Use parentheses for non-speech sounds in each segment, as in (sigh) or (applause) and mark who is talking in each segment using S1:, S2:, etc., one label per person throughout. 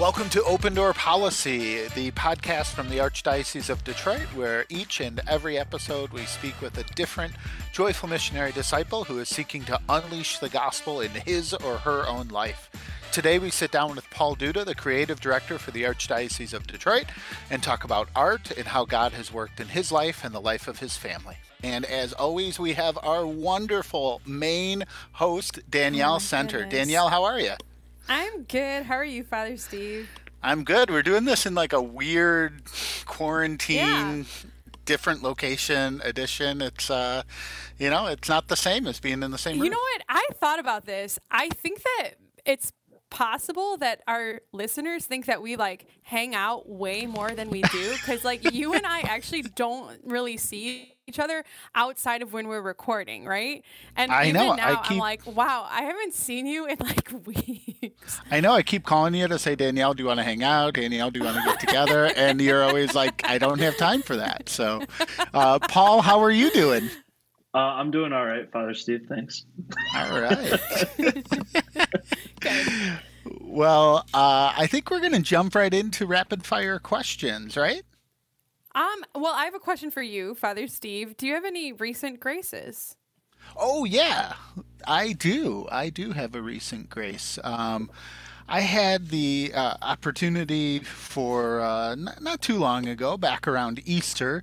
S1: Welcome to Open Door Policy, the podcast from the Archdiocese of Detroit, where each and every episode we speak with a different joyful missionary disciple who is seeking to unleash the gospel in his or her own life. Today we sit down with Paul Duda, the creative director for the Archdiocese of Detroit, and talk about art and how God has worked in his life and the life of his family. And as always, we have our wonderful main host, Danielle
S2: Oh,
S1: Center.
S2: goodness.
S1: Danielle, how are you?
S2: I'm good. How are you, Father Steve?
S1: I'm good. We're doing this in like a weird quarantine,
S2: Yeah.
S1: different location edition. It's uh, you know, it's not the same as being in the same room.
S2: You know what? I thought about this. I think that it's possible that our listeners think that we like hang out way more than we do because like you and I actually don't really see each other outside of when we're recording, right? And
S1: I
S2: even
S1: know, I
S2: now I'm like, wow, I haven't seen you in like (laughs) weeks.
S1: I know I keep calling you to say, Danielle, do you want to hang out? Danielle, do you want to get together? (laughs) and you're always like, I don't have time for that. So, uh, Paul, how are you doing?
S3: Uh, I'm doing all right, Father Steve. Thanks.
S1: All right. (laughs)
S2: Good.
S1: Well, uh, I think we're going to jump right into rapid fire questions, right?
S2: Um, well, I have a question for you, Father Steve. Do you have any recent graces?
S1: Oh yeah, I do. I do have a recent grace. Um, I had the uh, opportunity for uh, not too long ago, back around Easter,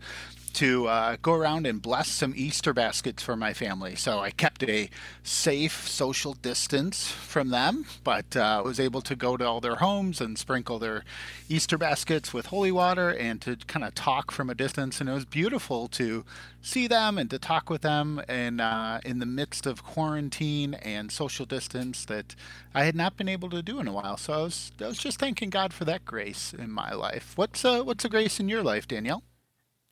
S1: to uh, go around and bless some Easter baskets for my family. So I kept a safe social distance from them, but uh, was able to go to all their homes and sprinkle their Easter baskets with holy water and to kind of talk from a distance. And it was beautiful to see them and to talk with them and uh, in the midst of quarantine and social distance that I had not been able to do in a while. So I was, I was just thanking God for that grace in my life. What's uh, what's a grace in your life, Danielle?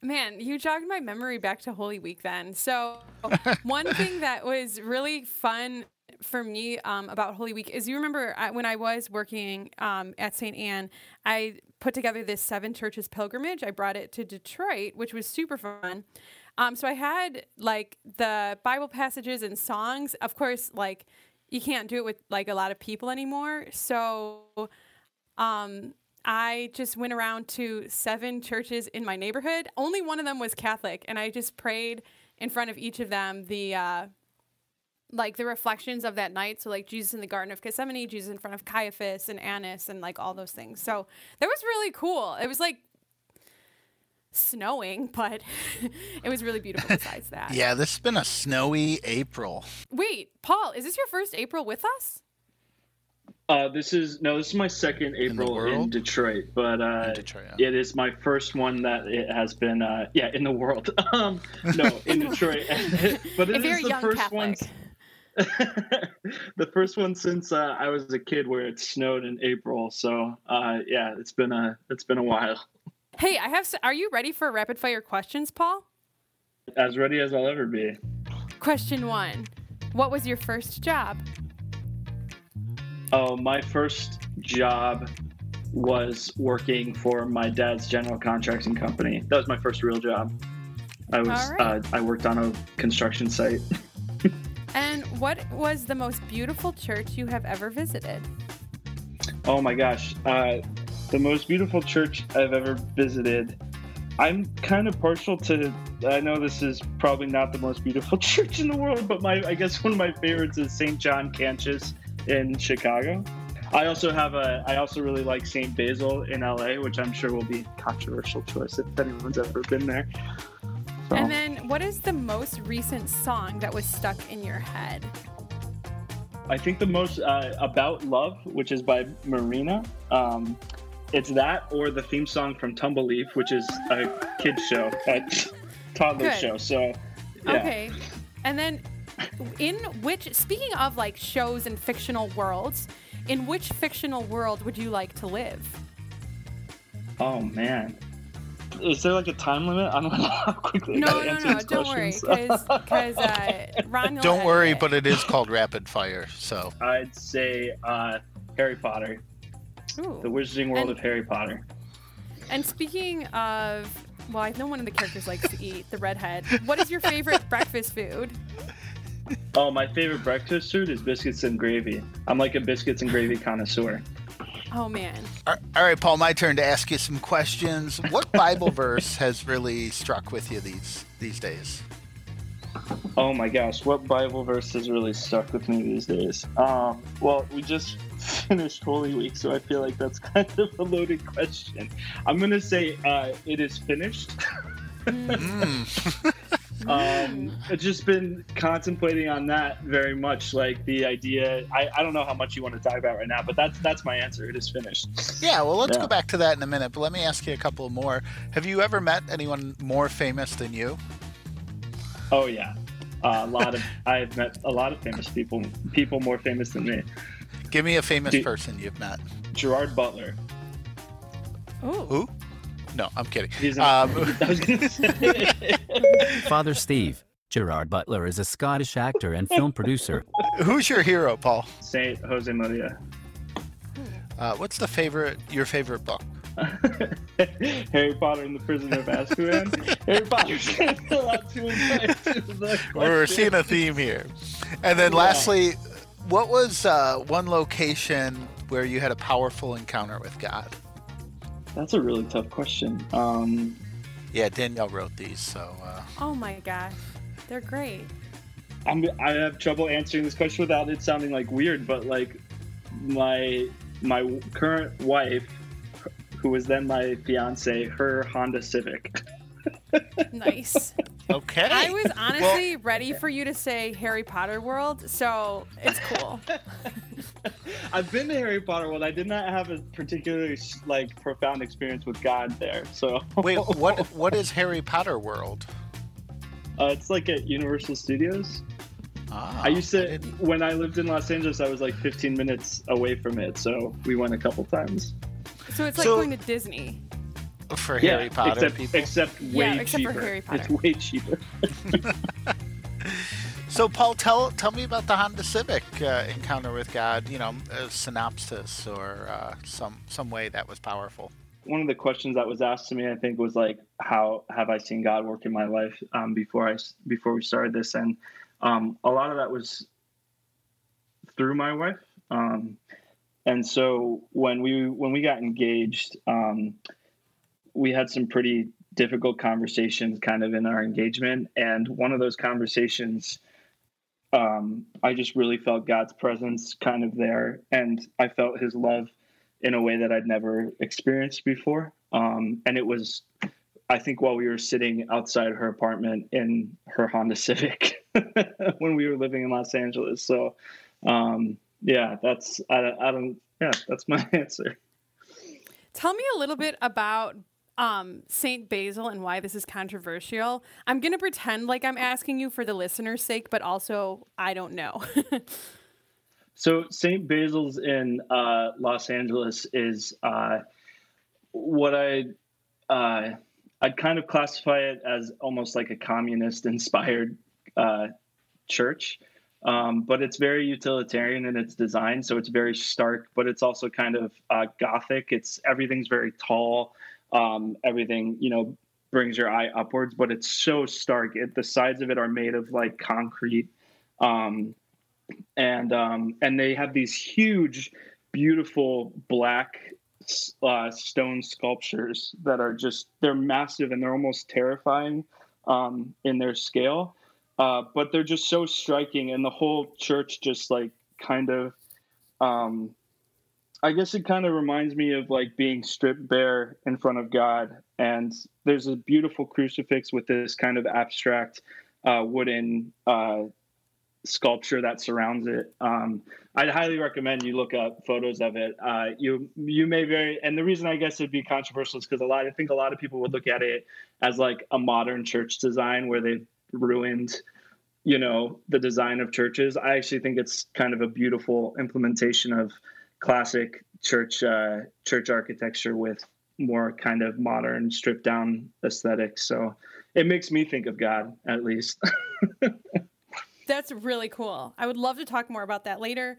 S2: Man, you jogged my memory back to Holy Week then. So, (laughs) one thing that was really fun for me um, about Holy Week is you remember I, when I was working um, at St. Anne, I put together this seven churches pilgrimage. I brought it to Detroit, which was super fun. Um, so I had like the Bible passages and songs. Of course, like you can't do it with like a lot of people anymore. So um, I just went around to seven churches in my neighborhood. Only one of them was Catholic, and I just prayed in front of each of them the uh, like the reflections of that night. So like Jesus in the Garden of Gethsemane, Jesus in front of Caiaphas and Annas, and like all those things. So that was really cool. It was like snowing, but (laughs) it was really beautiful. Besides (laughs) that,
S1: Yeah, this has been a snowy April.
S2: Wait, Paul, is this your first April with us?
S3: Uh, this is no, this is my second April in,
S1: world?
S3: Detroit, but uh,
S1: In Detroit, yeah.
S3: it is my first one that it has been. Uh, yeah, in the world. (laughs) Um, no, in Detroit, (laughs) but
S2: A
S3: it is
S2: very
S3: the
S2: young
S3: first
S2: Catholic.
S3: one. (laughs) the first one since uh, I was a kid where it snowed in April. So uh, yeah, it's been a it's been a while.
S2: Hey, I have. Are you ready for rapid fire questions, Paul?
S3: As ready as I'll ever be.
S2: Question one What was your first job?
S3: Oh, my first job was working for my dad's general contracting company. That was my first real job. I was
S2: right.
S3: uh, I worked on a construction site. (laughs)
S2: And what was the most beautiful church you have ever visited?
S3: Oh my gosh, uh, the most beautiful church I've ever visited. I'm kind of partial to. I know this is probably not the most beautiful (laughs) church in the world, but my I guess one of my favorites is St. John Cantius in Chicago. I also have a. I also really like St. Basil in LA, which I'm sure will be a controversial choice if anyone's ever been there. So,
S2: And then, what is the most recent song that was stuck in your head?
S3: I think the most uh, about love, which is by Marina. Um, it's that or the theme song from Tumbleleaf, which is a kids show, a (laughs) toddler
S2: Good.
S3: show. So, yeah.
S2: Okay. And then, in which, speaking of like shows and fictional worlds, in which fictional world would you like to live?
S3: Oh man, is there like a time limit? I don't (laughs) know how quickly I
S2: No,
S3: gotta
S2: no,
S3: answer
S2: no,
S3: these
S2: don't worry, because uh, (laughs) Ron.
S1: Don't worry,
S2: it.
S1: but it is called rapid fire. So
S3: I'd say uh, Harry Potter,
S2: Ooh.
S3: the Wizarding World
S2: And-
S3: of Harry Potter.
S2: And speaking of, well, I know one of the characters likes to eat the redhead. What is your favorite (laughs) breakfast food? (laughs)
S3: Oh, my favorite breakfast food is biscuits and gravy. I'm like a biscuits and gravy connoisseur.
S2: Oh man.
S1: All right, Paul, my turn to ask you some questions. What Bible (laughs) verse has really struck with you these these days?
S3: Oh my gosh, what Bible verse has really stuck with me these days? Um, well, we just (laughs) finished Holy Week, so I feel like that's kind of a loaded question. I'm gonna say uh, it is finished.
S1: Mm.
S3: Um, (laughs) I've just been contemplating on that very much, like the idea. I, I don't know how much you want to talk about right now, but that's that's my answer. It is finished.
S1: Yeah, well, let's
S3: Yeah.
S1: go back to that in a minute, but let me ask you a couple more. Have you ever met anyone more famous than you?
S3: Oh yeah, uh, a lot of (laughs) I've met a lot of famous people, people more famous than me.
S1: Give me a famous
S3: Dude.
S1: person you've met.
S3: Gerard Butler.
S2: Ooh.
S1: Who? No, I'm kidding. Um, (laughs)
S3: I was gonna say. (laughs)
S4: Father Steve. Gerard Butler is a Scottish actor and film producer.
S1: who's your hero, Paul?
S3: Saint Jose Maria.
S1: Uh, what's the favorite your favorite book? (laughs)
S3: Harry Potter and the Prisoner of Azkaban. Harry Potter's a lot to invite to the
S1: We're seeing a theme here. And then
S3: Yeah.
S1: lastly, what was uh, one location where you had a powerful encounter with God?
S3: That's a really tough question. Um,
S1: Yeah, Danielle wrote these, so uh,
S2: Oh my gosh. They're great.
S3: I'm, I have trouble answering this question without it sounding like weird, but like my my current wife, who was then my fiance, her Honda Civic. (laughs)
S2: Nice.
S1: okay.
S2: I was honestly ready for you to say Harry Potter World, so it's cool. (laughs) (laughs)
S3: I've been to Harry Potter World. I did not have a particularly like profound experience with God there. So
S1: Wait, what? (laughs) What is Harry Potter World?
S3: Uh, it's like at Universal Studios.
S1: Ah,
S3: I used to
S1: didn't-
S3: when I lived in Los Angeles. I was like 15 minutes away from it, so we went a couple times.
S2: So it's like
S1: So-
S2: going to Disney.
S1: for Harry Potter
S3: except,
S1: people.
S3: except way
S2: Yeah, except for. Harry Potter.
S3: It's way cheaper. (laughs)
S1: So, Paul, tell tell me about the Honda Civic uh, encounter with God. You know, a synopsis or uh, some some way that was powerful.
S3: One of the questions that was asked to me, I think, was like, "How have I seen God work in my life?" Um, before I before we started this, and um, a lot of that was through my wife. Um, and so when we when we got engaged, um, we had some pretty difficult conversations kind of in our engagement, and one of those conversations. Um, I just really felt God's presence kind of there, and I felt His love in a way that I'd never experienced before. Um, and it was, I think, while we were sitting outside her apartment in her Honda Civic (laughs) when we were living in Los Angeles. So, um, yeah, that's I, I don't yeah, that's my (laughs) answer.
S2: Tell me a little bit about um, Saint Basil and why this is controversial. I'm gonna pretend like I'm asking you for the listener's sake, but also I don't know. (laughs)
S3: So St. Basil's in uh, Los Angeles is uh, what I uh, I'd kind of classify it as almost like a communist inspired uh, church. Um, but it's very utilitarian in its design, so it's very stark, but it's also kind of uh, gothic. It's everything's very tall. Um, everything you know brings your eye upwards, but it's so stark. It, the sides of it are made of like concrete. Um, and um, and they have these huge, beautiful black uh, stone sculptures that are just they're massive and they're almost terrifying um, in their scale, uh, but they're just so striking, and the whole church just like kind of. Um, I guess it kind of reminds me of like being stripped bare in front of God, and there's a beautiful crucifix with this kind of abstract uh, wooden uh, sculpture that surrounds it. Um, I'd highly recommend you look up photos of it. Uh, you you may very and the reason I guess it'd be controversial is because a lot I think a lot of people would look at it as like a modern church design where they've ruined you know the design of churches. I actually think it's kind of a beautiful implementation of classic church uh, church architecture with more kind of modern stripped down aesthetics. So it makes me think of God at least. (laughs)
S2: That's really cool. I would love to talk more about that later.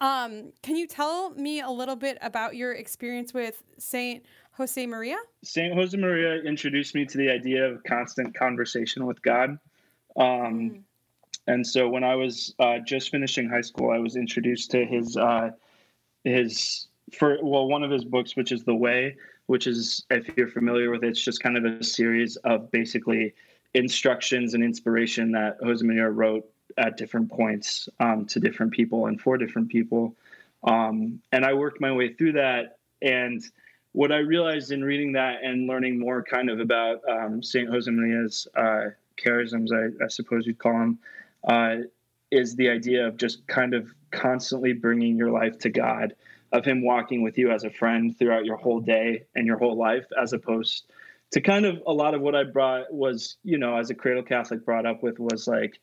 S2: Um, can you tell me a little bit about your experience with Saint Jose Maria?
S3: Saint Jose Maria introduced me to the idea of constant conversation with God. Um, And so when I was uh, just finishing high school, I was introduced to his uh, his for well, one of his books, which is The Way, which is if you're familiar with it, it's just kind of a series of basically instructions and inspiration that Josemaria wrote at different points um, to different people and for different people. Um, and I worked my way through that. And what I realized in reading that and learning more kind of about um, St. Josemaria's uh, charisms, I, I, suppose you'd call them, uh, is the idea of just kind of constantly bringing your life to God, of Him walking with you as a friend throughout your whole day and your whole life, as opposed to kind of a lot of what I brought was, you know, as a cradle Catholic brought up with was like,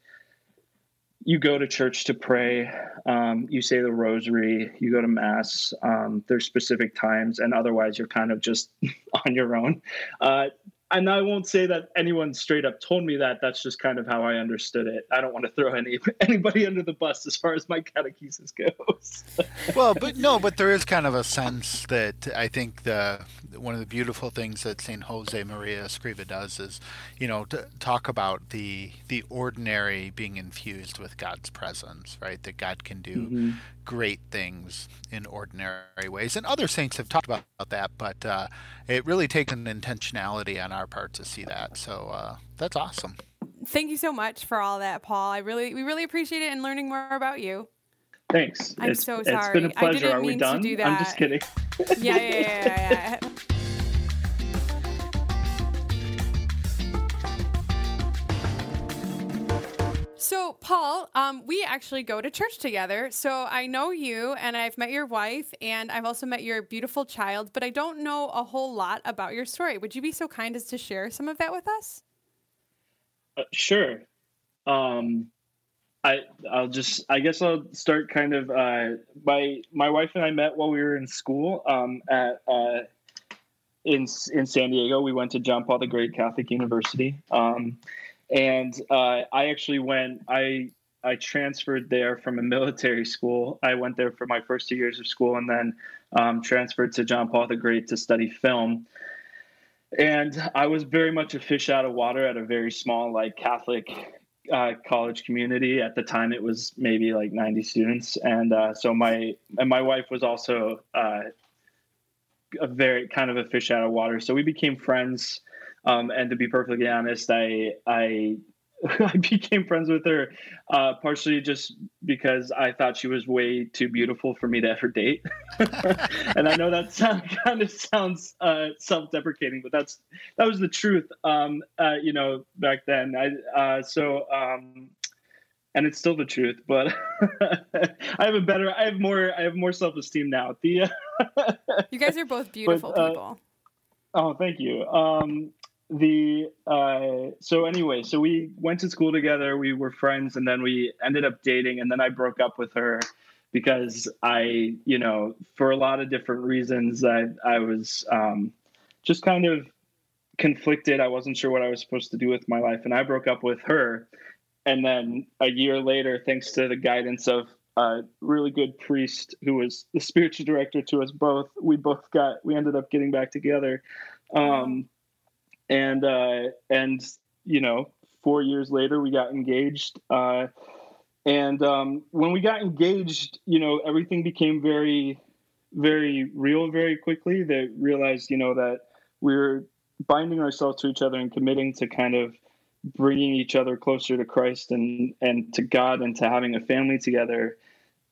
S3: you go to church to pray, um, you say the rosary, you go to mass. Um, there's specific times, and otherwise you're kind of just (laughs) on your own. Uh, and I won't say that anyone straight up told me that. That's just kind of how I understood it. I don't want to throw any (laughs) anybody under the bus as far as my catechesis goes. (laughs)
S1: well, but no, but there is kind of a sense that I think the one of the beautiful things that Saint Jose Maria Escriva does is, you know, to talk about the the ordinary being infused with God's presence, right? That God can do mm-hmm. Great things in ordinary ways, and other saints have talked about, about that, but uh, it really takes an intentionality on our part to see that. So uh, that's awesome.
S2: Thank you so much for all that, Paul. I really, we really appreciate it and learning more about you.
S3: Thanks.
S2: I'm
S3: it's,
S2: so sorry.
S3: It's been a pleasure.
S2: I didn't
S3: Are
S2: mean
S3: we done?
S2: To do that.
S3: I'm just kidding.
S2: yeah, yeah, yeah, yeah. (laughs) So, Paul, um, we actually go to church together. So I know you, and I've met your wife, and I've also met your beautiful child, but I don't know a whole lot about your story. Would you be so kind as to share some of that with us?
S3: Uh, sure. Um, I I'll just I guess I'll start kind of uh, my my wife and I met while we were in school um, at uh, in in San Diego. We went to John Paul the Great Catholic University. Um, and uh, I actually went. I I transferred there from a military school. I went there for my first two years of school, and then um, transferred to John Paul the Great to study film. And I was very much a fish out of water at a very small, like Catholic uh, college community. At the time, it was maybe like 90 students, and uh, so my and my wife was also uh, a very kind of a fish out of water. So we became friends um, and to be perfectly honest, I I (laughs) I became friends with her uh, partially just because I thought she was way too beautiful for me to ever date. (laughs) and I know that sound, (laughs) kind of sounds uh, self-deprecating, but that's that was the truth. Um, uh, you know, back then. I uh, so um, and it's still the truth, but I have a better, I have more, I have more self-esteem now. The
S2: you guys are both beautiful but, uh, people.
S3: Oh, thank you. Um, the uh, so anyway, so we went to school together. We were friends, and then we ended up dating. And then I broke up with her because I, you know, for a lot of different reasons, I I was um, just kind of conflicted. I wasn't sure what I was supposed to do with my life, and I broke up with her. And then a year later, thanks to the guidance of a really good priest who was the spiritual director to us both, we both got we ended up getting back together. Um, and uh, and you know, four years later, we got engaged. Uh, and um, when we got engaged, you know, everything became very, very real very quickly. They realized, you know, that we were binding ourselves to each other and committing to kind of bringing each other closer to Christ and and to God and to having a family together.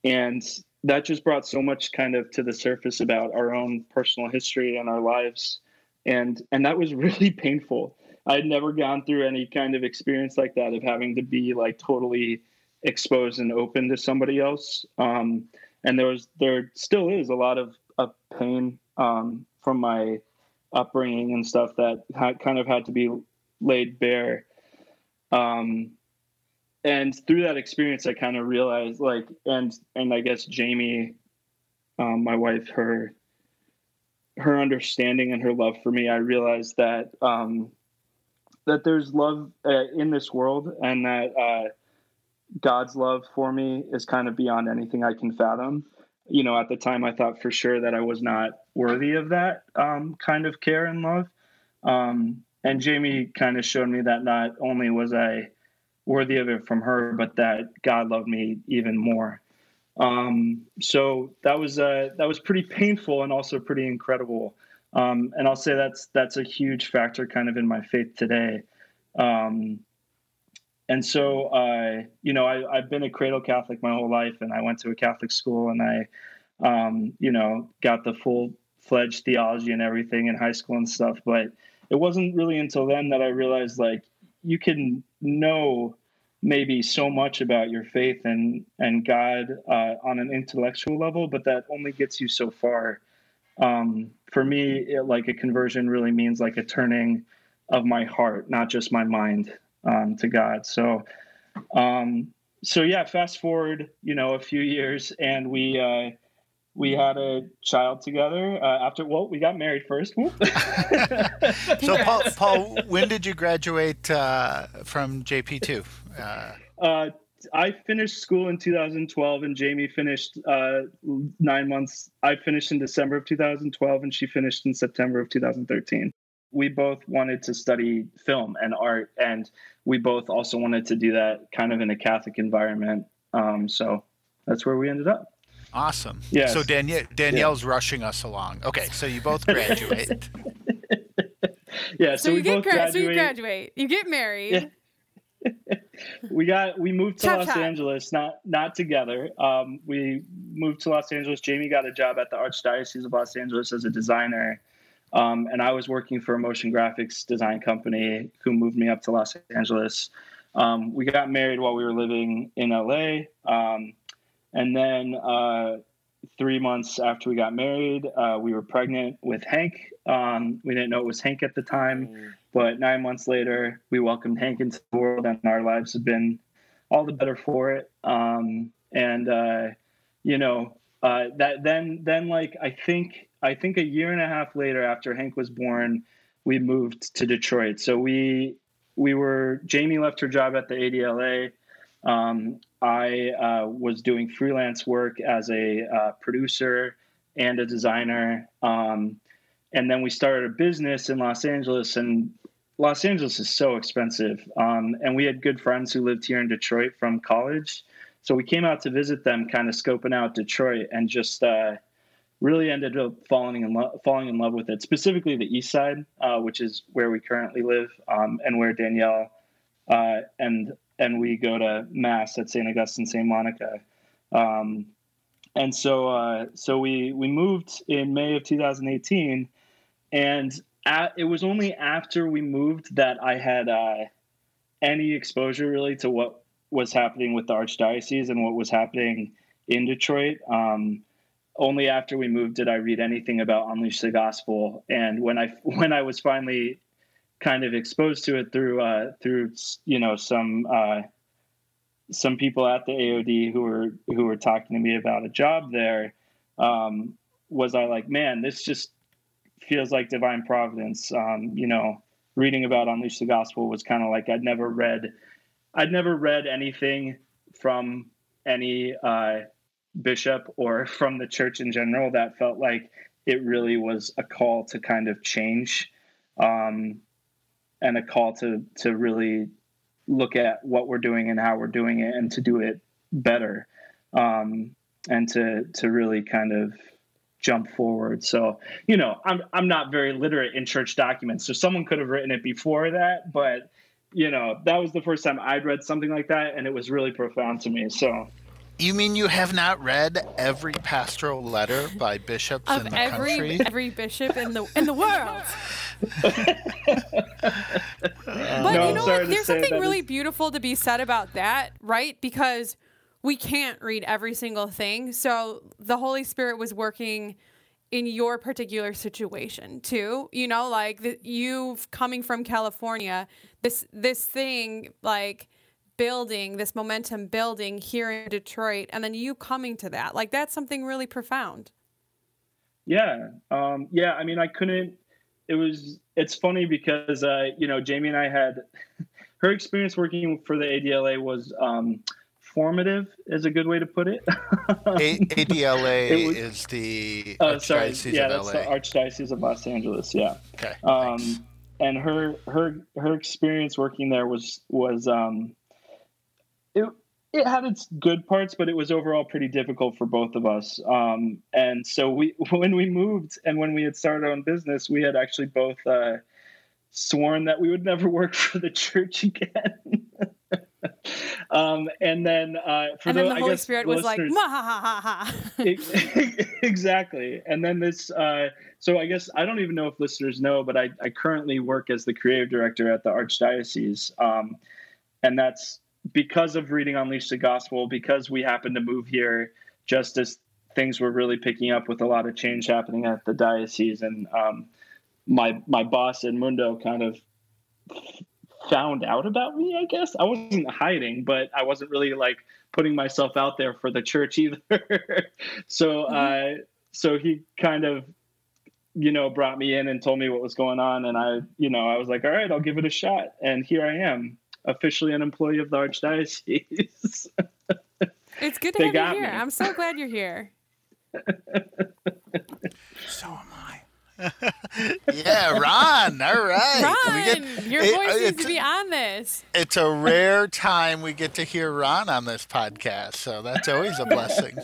S3: And that just brought so much kind of to the surface about our own personal history and our lives and and that was (laughs) really painful. I had never gone through any kind of experience like that of having to be like totally exposed and open to somebody else. Um, and there was there still is a lot of, of pain um, from my upbringing and stuff that had, kind of had to be laid bare. Um, and through that experience i kind of realized like and and i guess jamie um, my wife her her understanding and her love for me, I realized that um, that there's love uh, in this world, and that uh, God's love for me is kind of beyond anything I can fathom. You know, at the time, I thought for sure that I was not worthy of that um, kind of care and love. Um, and Jamie kind of showed me that not only was I worthy of it from her, but that God loved me even more. Um, so that was uh, that was pretty painful and also pretty incredible. Um, and I'll say that's that's a huge factor kind of in my faith today. Um, and so, uh, you know, I, have been a cradle Catholic my whole life, and I went to a Catholic school, and I, um, you know, got the full fledged theology and everything in high school and stuff. But it wasn't really until then that I realized like you can know maybe so much about your faith and and God uh, on an intellectual level, but that only gets you so far. Um, for me, it, like a conversion really means like a turning of my heart, not just my mind, um, to God. So, um, so yeah. Fast forward, you know, a few years, and we uh, we had a child together. Uh, after well, we got married first. (laughs)
S1: so, Paul, Paul, when did you graduate uh, from JP two?
S3: Uh, uh, I finished school in 2012, and Jamie finished uh, nine months. I finished in December of 2012, and she finished in September of 2013. We both wanted to study film and art, and we both also wanted to do that kind of in a Catholic environment. Um, so that's where we ended up.
S1: Awesome. Yeah. So Danielle, Danielle's yeah. rushing us along. Okay, so you both graduate. (laughs)
S3: yeah. So, so
S2: you
S3: get gra-
S2: so you graduate. You get married. Yeah (laughs)
S3: we got we moved to Los Angeles, not not together. Um, we moved to Los Angeles. Jamie got a job at the Archdiocese of Los Angeles as a designer, um, and I was working for a motion graphics design company who moved me up to Los Angeles. Um, we got married while we were living in LA, um, and then uh, three months after we got married, uh, we were pregnant with Hank. Um, we didn't know it was Hank at the time. But nine months later, we welcomed Hank into the world, and our lives have been all the better for it. Um, and uh, you know, uh, that then then like I think I think a year and a half later, after Hank was born, we moved to Detroit. So we we were Jamie left her job at the ADLA. Um, I uh, was doing freelance work as a uh, producer and a designer. Um, and then we started a business in Los Angeles, and Los Angeles is so expensive. Um, and we had good friends who lived here in Detroit from college. So we came out to visit them, kind of scoping out Detroit, and just uh, really ended up falling in love, falling in love with it. Specifically, the East Side, uh, which is where we currently live, um, and where Danielle uh, and and we go to mass at St. Augustine, St. Monica. Um, and so uh, so we we moved in May of 2018, and at, it was only after we moved that I had uh, any exposure really to what was happening with the archdiocese and what was happening in Detroit. Um, only after we moved did I read anything about Unleash the Gospel. And when I (laughs) when I was finally kind of exposed to it through uh, through you know some uh, some people at the AOD who were who were talking to me about a job there, um, was I like, man, this just feels like divine providence. Um, you know, reading about Unleash the Gospel was kind of like I'd never read, I'd never read anything from any uh, bishop or (laughs) from the church in general that felt like it really was a call to kind of change, um, and a call to to really look at what we're doing and how we're doing it and to do it better, um, and to to really kind of jump forward. So, you know, I'm I'm not very literate in church documents, so someone could have written it before that, but you know, that was the first time I'd read something like that, and it was really profound to me. So.
S1: You mean you have not read every pastoral letter by bishops
S2: of
S1: in the
S2: every,
S1: country?
S2: Every bishop in the in the world. (laughs) but uh,
S3: no,
S2: you know what? There's something really is... beautiful to be said about that, right? Because we can't read every single thing. So the Holy Spirit was working in your particular situation too. You know, like the, you coming from California, this this thing like building this momentum building here in Detroit, and then you coming to that, like that's something really profound.
S3: Yeah, um, yeah. I mean, I couldn't. It was. It's funny because uh, you know Jamie and I had (laughs) her experience working for the ADLA was. Um, formative is a good way to put it.
S1: a- (laughs) ADLA was, is the
S3: uh, sorry, yeah, that's the Archdiocese of Los Angeles. Yeah.
S1: Okay.
S3: Um, and her her her experience working there was was um, it it had its good parts, but it was overall pretty difficult for both of us. Um, and so we, (laughs) when we moved and when we had started our own business, we had actually both uh, sworn that we would never (laughs) work for the church again. (laughs) um, and then, uh, for
S2: and then
S3: the,
S2: the Holy
S3: guess,
S2: Spirit was like, ha ha ha
S3: ha." exactly. And then this, uh, so I guess I don't even know if listeners know, but I, I currently work as the creative director at the Archdiocese. Um, and that's because of reading Unleash the Gospel, because we happened to move here just as things were really picking up with a lot of change happening at the diocese. And um, my my boss mundo kind of found out about me, I guess. I wasn't hiding, but I wasn't really like putting myself out there for the church (laughs) either. so mm-hmm. uh so he kind of you know brought me in and told me what was going on and I you know I was like all right I'll give it a shot and here I am officially an employee of the archdiocese.
S2: it's good to have you here. Me. I'm so glad you're here. (laughs)
S1: so am I. (laughs) yeah, Ron. All right.
S2: Ron, get, your it, voice needs to be on this.
S1: It's a rare time we get to hear Ron on this podcast, so that's always a blessing.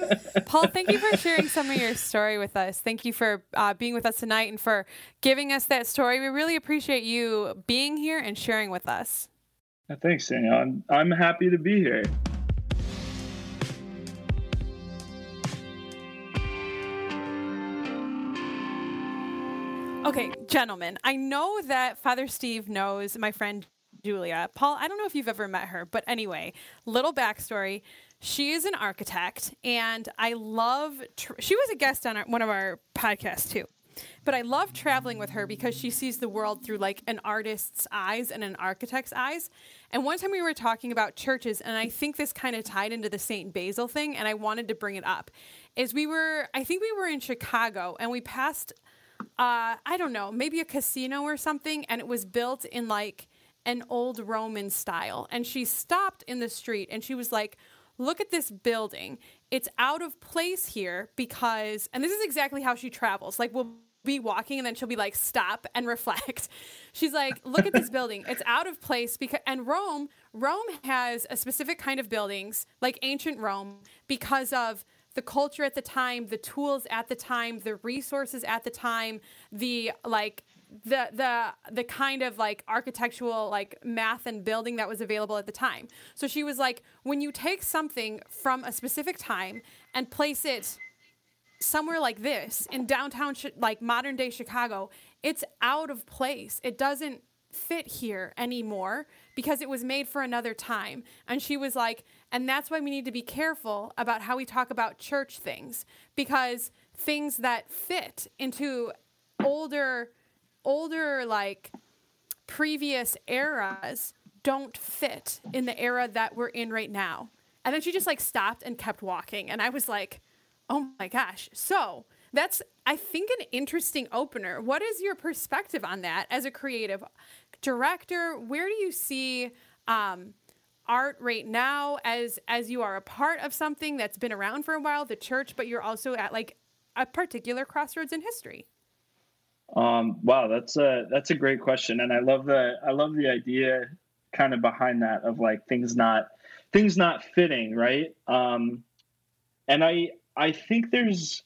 S1: (laughs)
S2: Paul, thank you for sharing some of your story with us. Thank you for uh, being with us tonight and for giving us that story. We really appreciate you being here and sharing with us.
S3: Thanks, Daniel. I'm, I'm happy to be here.
S2: Okay, gentlemen, I know that Father Steve knows my friend Julia. Paul, I don't know if you've ever met her, but anyway, little backstory. She is an architect, and I love. Tr- she was a guest on our, one of our podcasts too. But I love traveling with her because she sees the world through like an artist's eyes and an architect's eyes. And one time we were talking about churches, and I think this kind of tied into the St. Basil thing, and I wanted to bring it up. Is we were, I think we were in Chicago, and we passed, uh, I don't know, maybe a casino or something, and it was built in like an old Roman style. And she stopped in the street and she was like, Look at this building. It's out of place here because, and this is exactly how she travels. Like, we'll be walking and then she'll be like stop and (laughs) reflect she's like look at this building it's out of place because and rome rome has a specific kind of buildings like ancient rome because of the culture at the time the tools at the time the resources at the time the like the the the kind of like architectural like math and building that was available at the time so she was like when you take something from a specific time and place it somewhere like this in downtown, like modern day Chicago, it's out of place. It doesn't fit here anymore because it was made for another time. And she was like, and that's why we need to be careful about how we talk about church things because things that fit into older, older, like previous eras don't fit in the era that we're in right now. And then she just like stopped and kept walking. And I was like, Oh my gosh. So that's, I think, an interesting opener. What is your perspective on that as a creative director? Where do you see um, art right now as as you are a part of something that's been around for a while, the church, but you're also at like a particular crossroads in history?
S3: Um, wow, that's a that's a great question, and I love the I love the idea kind of behind that of like things not things not fitting, right? Um, and I I think there's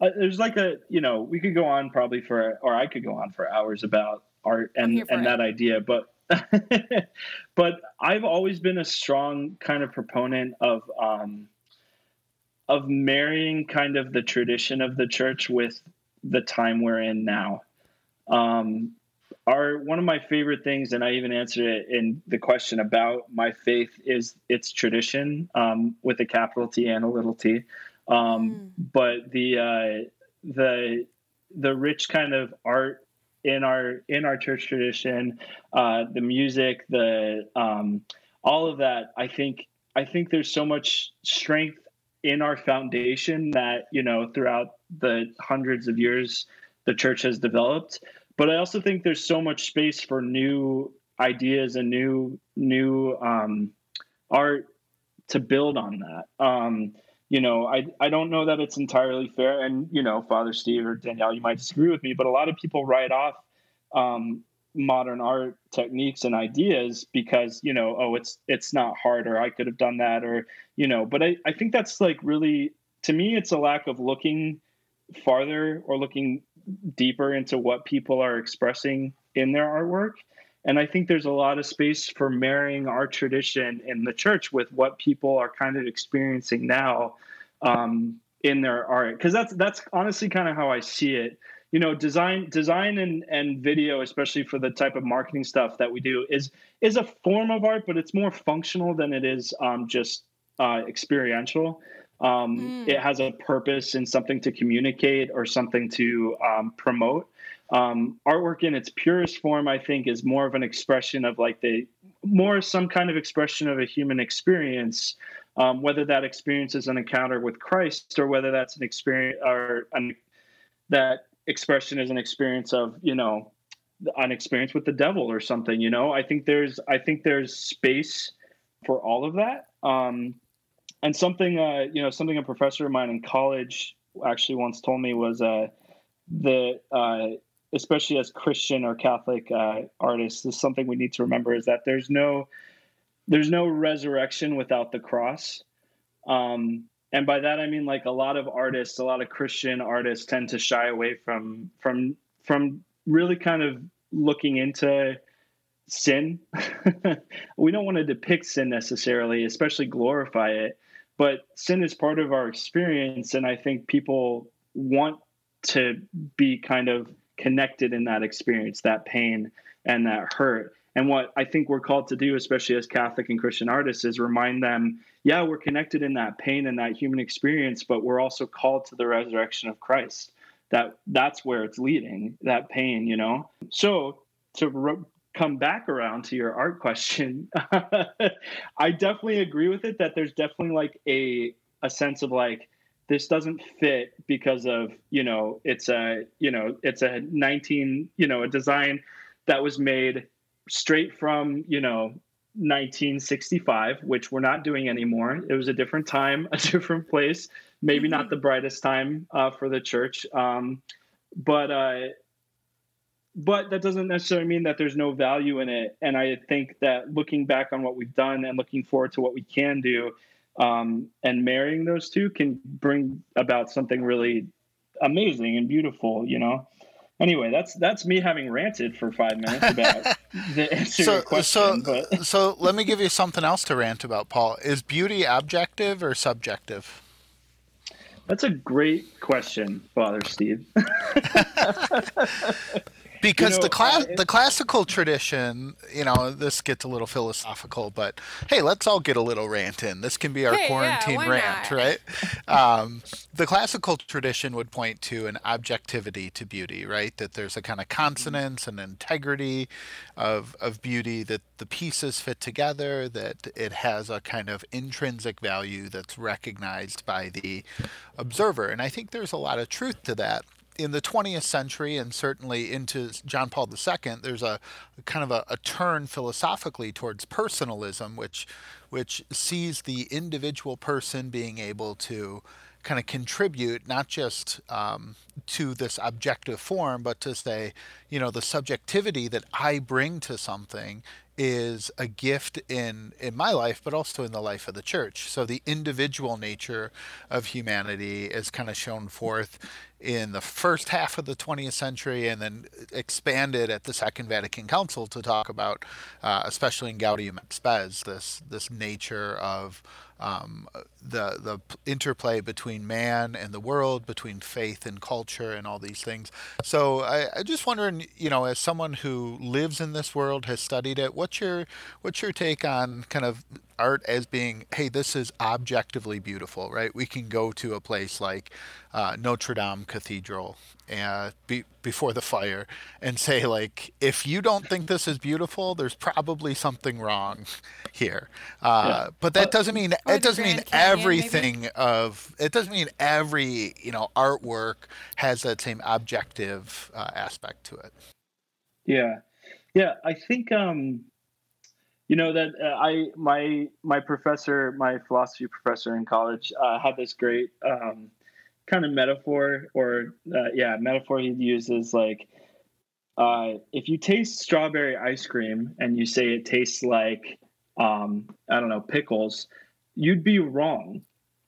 S3: uh, there's like a you know we could go on probably for or I could go on for hours about art and and it. that idea, but (laughs) but I've always been a strong kind of proponent of um, of marrying kind of the tradition of the church with the time we're in now. Um, our one of my favorite things, and I even answered it in the question about my faith, is its tradition um, with a capital T and a little t. Um, mm. But the uh, the the rich kind of art in our in our church tradition, uh, the music, the um, all of that. I think I think there's so much strength in our foundation that you know throughout the hundreds of years the church has developed but I also think there's so much space for new ideas and new new um, art to build on that. Um, you know, I I don't know that it's entirely fair, and you know, Father Steve or Danielle, you might disagree with me, but a lot of people write off um, modern art techniques and ideas because you know oh it's it's not hard or i could have done that or you know but i, I think that's like really to me it's a lack of looking farther or looking deeper into what people are expressing in their artwork and i think there's a lot of space for marrying our tradition in the church with what people are kind of experiencing now um, in their art. Because that's that's honestly kind of how i see it. You know design design and and video especially for the type of marketing stuff that we do is is a form of art but it's more functional than it is um, just uh, experiential. Um, mm. it has a purpose and something to communicate or something to um, promote um, artwork in its purest form i think is more of an expression of like the more some kind of expression of a human experience um, whether that experience is an encounter with christ or whether that's an experience or an, that expression is an experience of you know an experience with the devil or something you know? I think there's i think there's space for all of that. Um, and something uh, you know something a professor of mine in college actually once told me was uh, the uh, especially as christian or catholic uh, artists is something we need to remember is that there's no there's no resurrection without the cross um, and by that I mean like a lot of artists, a lot of Christian artists tend to shy away from from from really kind of looking into sin. (laughs) we don't want to depict sin necessarily, especially glorify it, but sin is part of our experience and I think people want to be kind of connected in that experience, that pain and that hurt. And what I think we're called to do, especially as Catholic and Christian artists, is remind them yeah, we're connected in that pain and that human experience, but we're also called to the resurrection of Christ. That that's where it's leading, that pain, you know. So to re- come back around to your art question, (laughs) I definitely agree with it that there's definitely like a a sense of like this doesn't fit because of you know it's a you know it's a 19 you know a design that was made straight from you know 1965, which we're not doing anymore. It was a different time, (laughs) a different place, maybe not mm-hmm. the brightest time uh, for the church. Um, but uh, but that doesn't necessarily mean that there's no value in it. And I think that looking back on what we've done and looking forward to what we can do, um, and marrying those two can bring about something really amazing and beautiful. You know anyway, that's that's me having ranted for five minutes (laughs) about the answer so, question. So,
S1: but. so let me give you something else to rant about, Paul. Is beauty objective or subjective?
S3: That's a great question, Father Steve. (laughs) (laughs)
S1: because you know, the class the classical tradition you know this gets a little philosophical but hey let's all get a little rant in. This can be our hey, quarantine yeah, rant not? right? Um, the classical tradition would point to an objectivity to beauty right? That there's a kind of consonance and integrity of of beauty that the pieces fit together that it has a kind of intrinsic value that's recognized by the observer. And i think there's a lot of truth to that in the 20th century and certainly into John Paul II, there's a kind of a, a, turn philosophically towards personalism, which which sees the individual person being able to kind of contribute not just um, to this objective form, but to say, you know, the subjectivity that I bring to something is a gift in in my life but also in the life of the church. So the individual nature of humanity is kind of shown forth in the first half of the 20th century and then expanded at the Second Vatican Council to talk about, uh, especially in Gaudium et Spes, this this nature of um, the the interplay between man and the world, between faith and culture, and all these things. So I, I just wondering, you know, as someone who lives in this world, has studied it, what's your what's your take on kind of art as being, hey, this is objectively beautiful, right? We can go to a place like uh, Notre Dame Cathedral uh, be, before the fire and say like if you don't think this is beautiful there's probably something wrong here uh, yeah. but that doesn't mean it doesn't mean everything maybe? of it doesn't mean every you know artwork has that same objective uh, aspect to it
S3: yeah yeah i think um you know that uh, i my my professor my philosophy professor in college uh, had this great um, kind of metaphor or uh, yeah metaphor he uses like uh, if you taste strawberry ice cream and you say it tastes like um, I don't know pickles, you'd be wrong,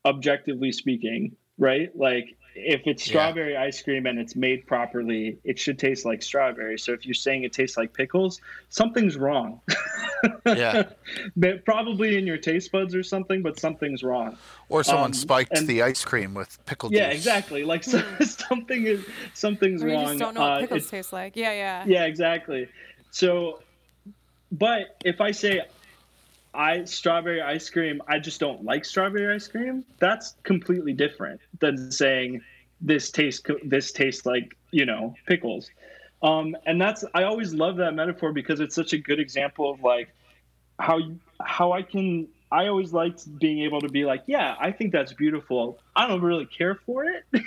S3: objectively speaking, right? Like if it's
S1: Yeah.
S3: strawberry ice cream and it's made properly, it should taste like strawberry. So if you're saying it tastes like pickles, something's wrong. (laughs)
S1: Yeah. (laughs)
S3: but probably in your taste buds or something, but something's wrong.
S1: Or someone
S3: Um,
S1: spiked
S3: and-
S1: the ice cream with pickle
S3: Yeah,
S1: juice.
S3: exactly. Like so, (laughs) something is something's
S2: Or you
S3: wrong.
S2: just don't know what
S3: Uh,
S2: pickles
S3: it's-
S2: taste like. Yeah, yeah.
S3: yeah, exactly. So, but if I say I strawberry ice cream, I just don't like strawberry ice cream. That's completely different than saying this tastes this tastes like you know pickles. Um, and that's I always love that metaphor because it's such a good example of like how how I can. I always liked being able to be like, yeah, I think that's beautiful. I don't really care for it.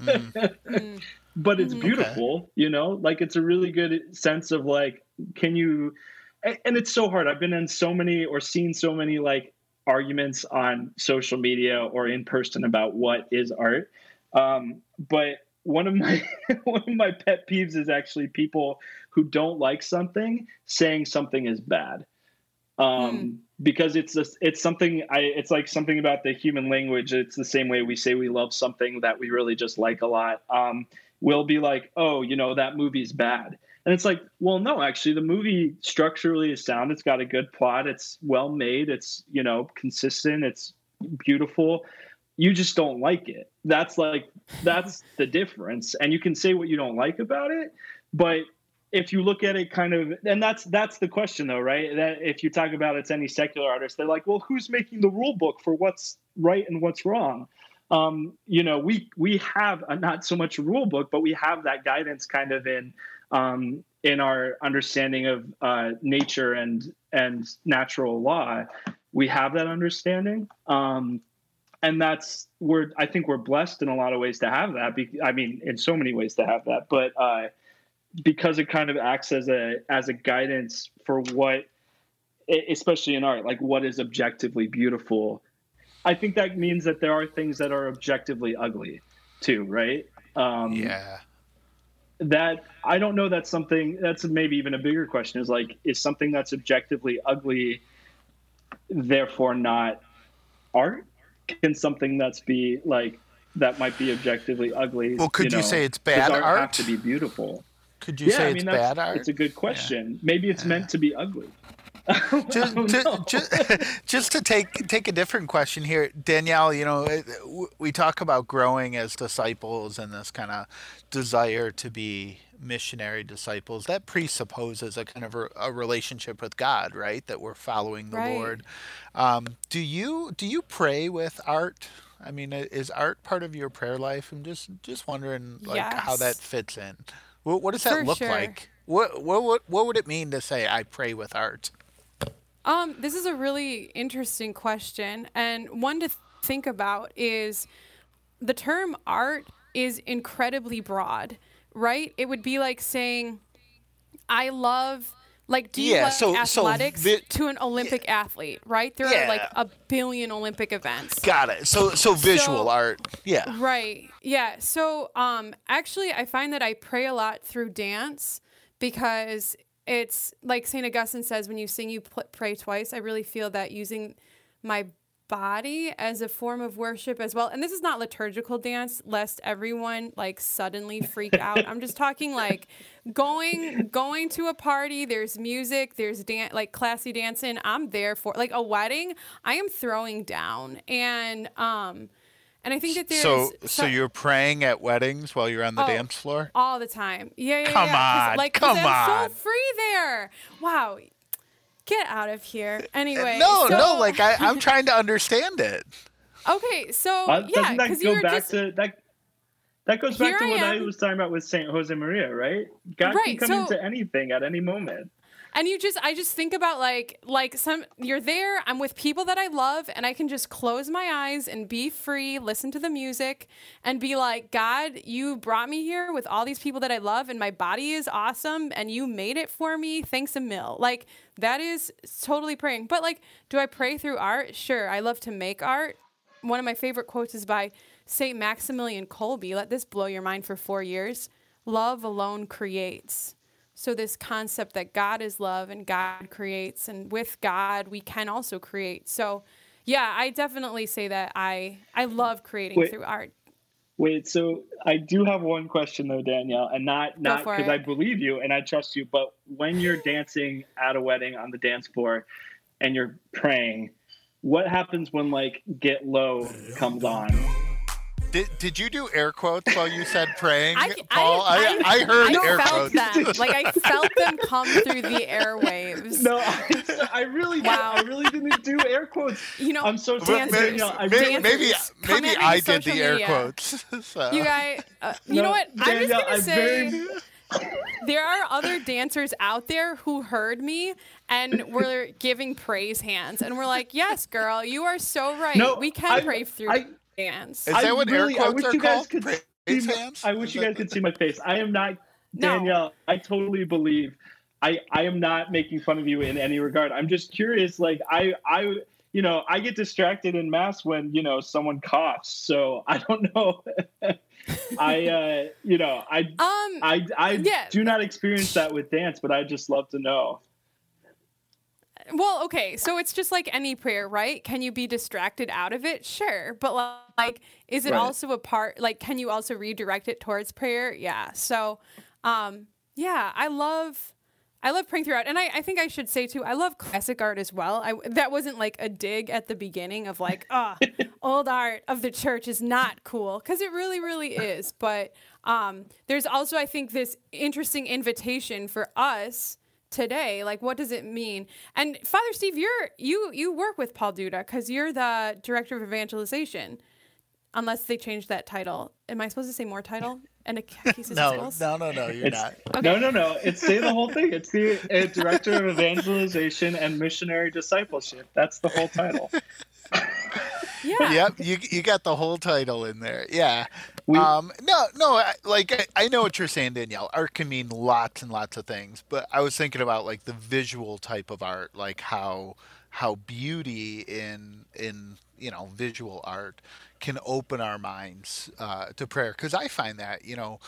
S2: Mm. (laughs)
S3: but it's
S2: Mhm.
S3: beautiful you know like it's a really good sense of like can you and, and it's so hard i've been in so many or seen so many like arguments on social media or in person about what is art um, but one of my (laughs) one of my pet peeves is actually people who don't like something saying something is bad um, because it's it's something I it's like something about the human language. It's the same way we say we love something that we really just like a lot. Um, we'll be like, oh, you know, that movie's bad. And it's like, well, no, actually, the movie structurally is sound. It's got a good plot. It's well made. It's, you know, consistent. It's beautiful. You just don't like it. That's like, that's the difference. And you can say what you don't like about it, but if you look at it kind of and that's that's the question though right? That if you talk about it's any secular artist they're like well who's making the rule book for what's right and what's wrong? Um, you know we we have a, not so much rule book but we have that guidance kind of in um, in our understanding of uh, nature and and natural law. We have that understanding. Um, and that's we're i think we're blessed in a lot of ways to have that be, i mean in so many ways to have that but uh, because it kind of acts as a as a guidance for what especially in art like what is objectively beautiful i think that means that there are things that are objectively ugly too right um
S1: Yeah.
S3: that i don't know that's something that's maybe even a bigger question is like is something that's objectively ugly therefore not art can something that's be like that might be objectively ugly
S1: Well, could you
S3: know,
S1: say it's bad
S3: art,
S1: art?
S3: have to be beautiful
S1: Could you say it's bad art?
S3: It's a good question. Maybe it's meant to be ugly. (laughs)
S1: Just,
S3: don't
S1: ju-
S3: know.
S1: ju- (laughs) just to take take a different question here, Danielle. You know, we talk about growing as disciples and this kind of desire to be missionary disciples. That presupposes a kind of a, a relationship with God, right? That we're following the
S2: Right.
S1: Lord. Um, do you do you pray with art? I mean, is art part of your prayer life? I'm just just wondering, like, how that fits in. What, what does that
S2: For
S1: look
S2: sure.
S1: like? What, what what what would it mean to say I pray with art?
S2: Um, this is a really interesting question, and one to th- think about is the term art is incredibly broad, right? It would be like saying, "I love." Like, do you
S1: Yeah,
S2: like
S1: so- so
S2: athletics
S1: vi-
S2: to an Olympic athlete, right? There are like a billion Olympic events.
S1: Got it. So so visual
S2: So-
S1: art. Yeah.
S2: Right. Yeah. So, um, actually, I find that I pray a lot through dance because it's like St. Augustine says when you sing, you pl- pray twice. I really feel that using my body as a form of worship as well. And this is not liturgical dance, lest everyone like suddenly freak out. I'm just talking like going going to a party, there's music, there's dance like classy dancing. I'm there for like a wedding, I am throwing down. And um and I think that there's
S1: So so
S2: so-
S1: you're praying at weddings while you're on the
S2: Oh,
S1: dance floor?
S2: all the time. Yeah, yeah,
S1: Come
S2: yeah.
S1: on,
S2: like
S1: come on.
S2: so free there. Wow. Get out of here. (laughs) Anyway.
S1: no, no, like I, I'm (laughs) trying to understand it.
S2: Okay, so
S3: Uh,
S2: yeah,
S3: doesn't that
S2: because
S3: go
S2: you're
S3: back
S2: just
S3: to that? That goes back
S2: Here
S3: to what I
S2: am.
S3: was talking about with Saint Jose Maria, right? God
S2: Right,
S3: can come
S2: so-
S3: into anything at any moment.
S2: And you just I just think about like like some you're there, I'm with people that I love and I can just close my eyes and be free, listen to the music and be like, "God, you brought me here with all these people that I love and my body is awesome and you made it for me. Thanks a mill." Like that is totally praying. But like, do I pray through art? Sure. I love to make art. One of my favorite quotes is by St. Maximilian Kolbe. Let this blow your mind for 4 years. Love alone creates. So, this concept that God is love and God creates, and with God, we can also create. So, yeah, I definitely say that I I love creating
S3: Wait.
S2: through art.
S3: Wait, so I do have one question though, Danielle, and not not because I believe you and I trust you, but when you're dancing at a wedding on the dance floor and you're praying, what happens when like "Get Low" comes on?
S1: Did, did you do air quotes while you said (laughs) praying,
S2: I,
S1: Paul? I, I, heard
S2: I
S1: air
S2: felt
S1: quotes.
S2: them. Like I (laughs) felt them come through the airwaves.
S3: No, I, I really,
S2: Wow.
S3: I really didn't do air quotes.
S2: You know,
S3: I'm so
S1: Well,
S3: sorry,
S2: dancers,
S3: Danielle. I
S1: Maybe, maybe, maybe I did the air
S2: media.
S1: quotes. (laughs) So.
S2: you guys, uh, you
S3: No,
S2: know what? I'm just gonna
S3: I'm
S2: say.
S3: very-
S2: there are other dancers out there who heard me and were giving praise hands and we're like yes girl you are so right
S3: No,
S2: we can
S3: I-
S2: pray through
S3: I-
S2: dance
S1: Is
S3: I
S1: that what air
S3: really- I
S1: quotes
S3: wish
S1: are
S3: you guys
S1: called?
S3: could
S1: Praise
S3: see my-
S1: hands?
S3: I wish you guys could see my face. I am not
S2: No.
S3: Danielle. I totally believe. I I am not making fun of you in any regard. I'm just curious. Like I I you know I get distracted in mass when you know someone coughs. So (laughs) I don't know. I uh you know I (laughs)
S2: um
S3: I I
S2: Yeah.
S3: do not experience that with dance, but I just love to know.
S2: Well okay so it's just like any prayer right can you be distracted out of it sure but like is it
S3: Right.
S2: also a part like can you also redirect it towards prayer yeah so um yeah i love I love praying throughout, and I, I think I should say too. I love classic art as well. I that wasn't like a dig at the beginning of like, (laughs) ah, old art of the church is not cool because it really, really is. But um, there's also I think this interesting invitation for us today. Like, what does it mean? And Father Steve, you're you you work with Paul Duda because you're the director of evangelization. Unless they change that title, am I supposed to say more title? (laughs) And a catechesis
S1: No,
S2: skills?
S1: no, no, no, you're
S3: It's,
S1: not.
S3: No, no, no. It's say the whole thing. It's the uh, director of evangelization and missionary discipleship. That's the whole title. (laughs)
S2: Yeah.
S1: Yep, you you got the whole title in there. Yeah.
S3: We-
S1: um, no, no, I, like I, I know what you're saying, Danielle. Art can mean lots and lots of things, but I was thinking about like the visual type of art, like how how beauty in in you know visual art can open our minds uh, to prayer. Because I find that you know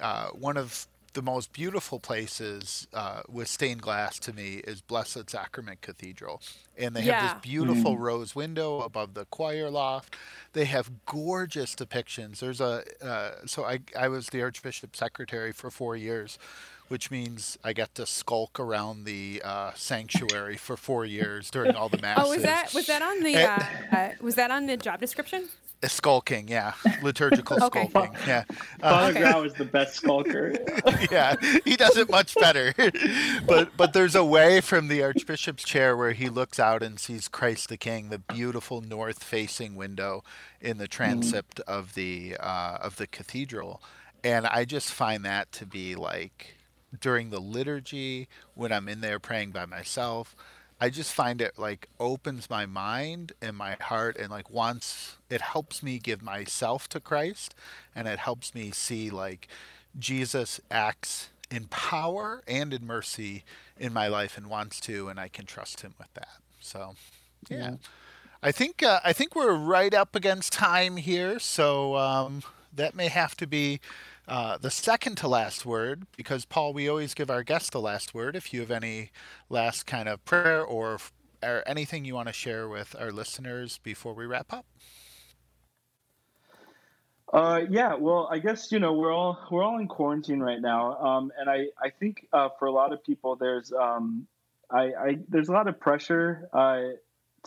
S1: uh, one of the most beautiful places uh, with stained glass to me is Blessed Sacrament Cathedral, and they have this beautiful rose window above the choir loft. They have gorgeous depictions. There's a uh, so I I was the Archbishop's secretary for four years, which means I got to skulk around the uh, sanctuary for four years during all the (laughs) masses.
S2: Oh, was that was that on the uh, uh, was that on the job description?
S1: Uh, skulking? Yeah, liturgical
S2: Okay.
S1: skulking. Yeah.
S3: Father
S2: Okay.
S3: Grau is the best skulker. (laughs)
S1: yeah, he does it much better. but but there's a way from the archbishop's chair where he looks out and sees Christ the King, the beautiful north-facing window in the transept of the uh, of the cathedral, and I just find that to be like during the liturgy when I'm in there praying by myself. I just find it like opens my mind and my heart and like wants it helps me give myself to Christ and it helps me see like Jesus acts in power and in mercy in my life and wants to and I can trust him with that. So yeah. I think uh, I think we're right up against time here, so um, that may have to be uh, the second to last word because Paul, we always give our guests the last word. If you have any last kind of prayer or or anything you want to share with our listeners before we wrap up.
S3: Uh, yeah, well, I guess you know we're all we're all in quarantine right now, um, and I I think uh, for a lot of people there's um, I, I there's a lot of pressure uh,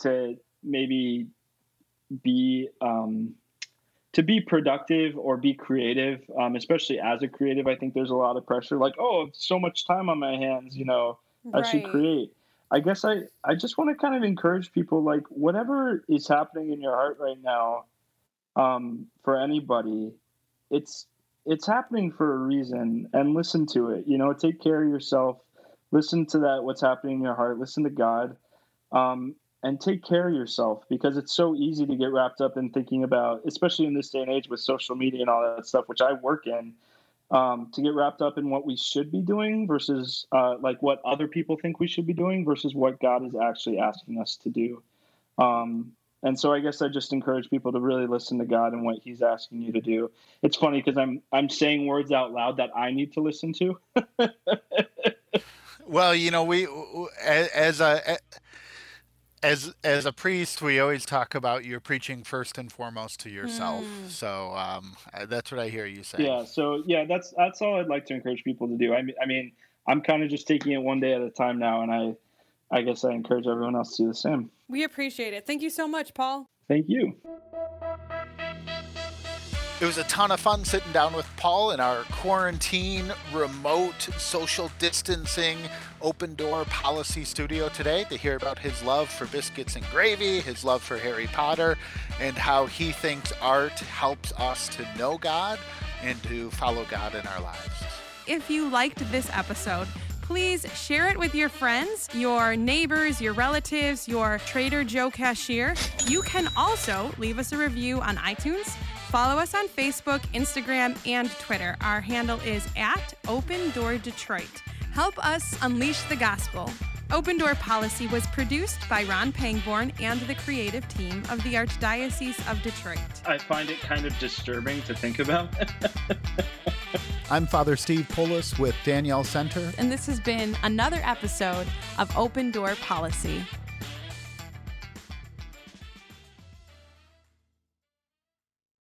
S3: to maybe be um, to be productive or be creative, um, especially as a creative. I think there's a lot of pressure, like oh, so much time on my hands, you know, I should create. I guess I, I just want to kind of encourage people like whatever is happening in your heart right now, um, for anybody, it's it's happening for a reason and listen to it. You know, take care of yourself. Listen to that what's happening in your heart. Listen to God. Um, and take care of yourself because it's so easy to get wrapped up in thinking about, especially in this day and age with social media and all that stuff, which I work in um, to get wrapped up in what we should be doing versus uh, like what other people think we should be doing versus what God is actually asking us to do. Um, and so I guess I just encourage people to really listen to God and what He's asking you to do. It's funny because I'm I'm saying words out loud that I need to listen to. (laughs)
S1: Well, you know, we as a as as a priest, we always talk about you're preaching first and foremost to yourself. Mm. So um, that's what I hear you say.
S3: Yeah. So yeah, that's that's all I'd like to encourage people to do. I mean, I mean, I'm kind of just taking it one day at a time now, and I, I guess I encourage everyone else to do the same.
S2: We appreciate it. Thank you so much, Paul.
S3: Thank you.
S1: It was a ton of fun sitting down with Paul in our quarantine, remote, social distancing, open door policy studio today to hear about his love for biscuits and gravy, his love for Harry Potter, and how he thinks art helps us to know God and to follow God in our lives.
S2: If you liked this episode, please share it with your friends, your neighbors, your relatives, your Trader Joe cashier. You can also leave us a review on iTunes Follow us on Facebook, Instagram, and Twitter. Our handle is at Open Door Detroit. Help us unleash the gospel. Open Door Policy was produced by Ron Pangborn and the creative team of the Archdiocese of Detroit.
S3: I find it kind of disturbing to think about. (laughs)
S1: I'm Father Steve Pullis with Danielle Center.
S2: And this has been another episode of Open Door Policy.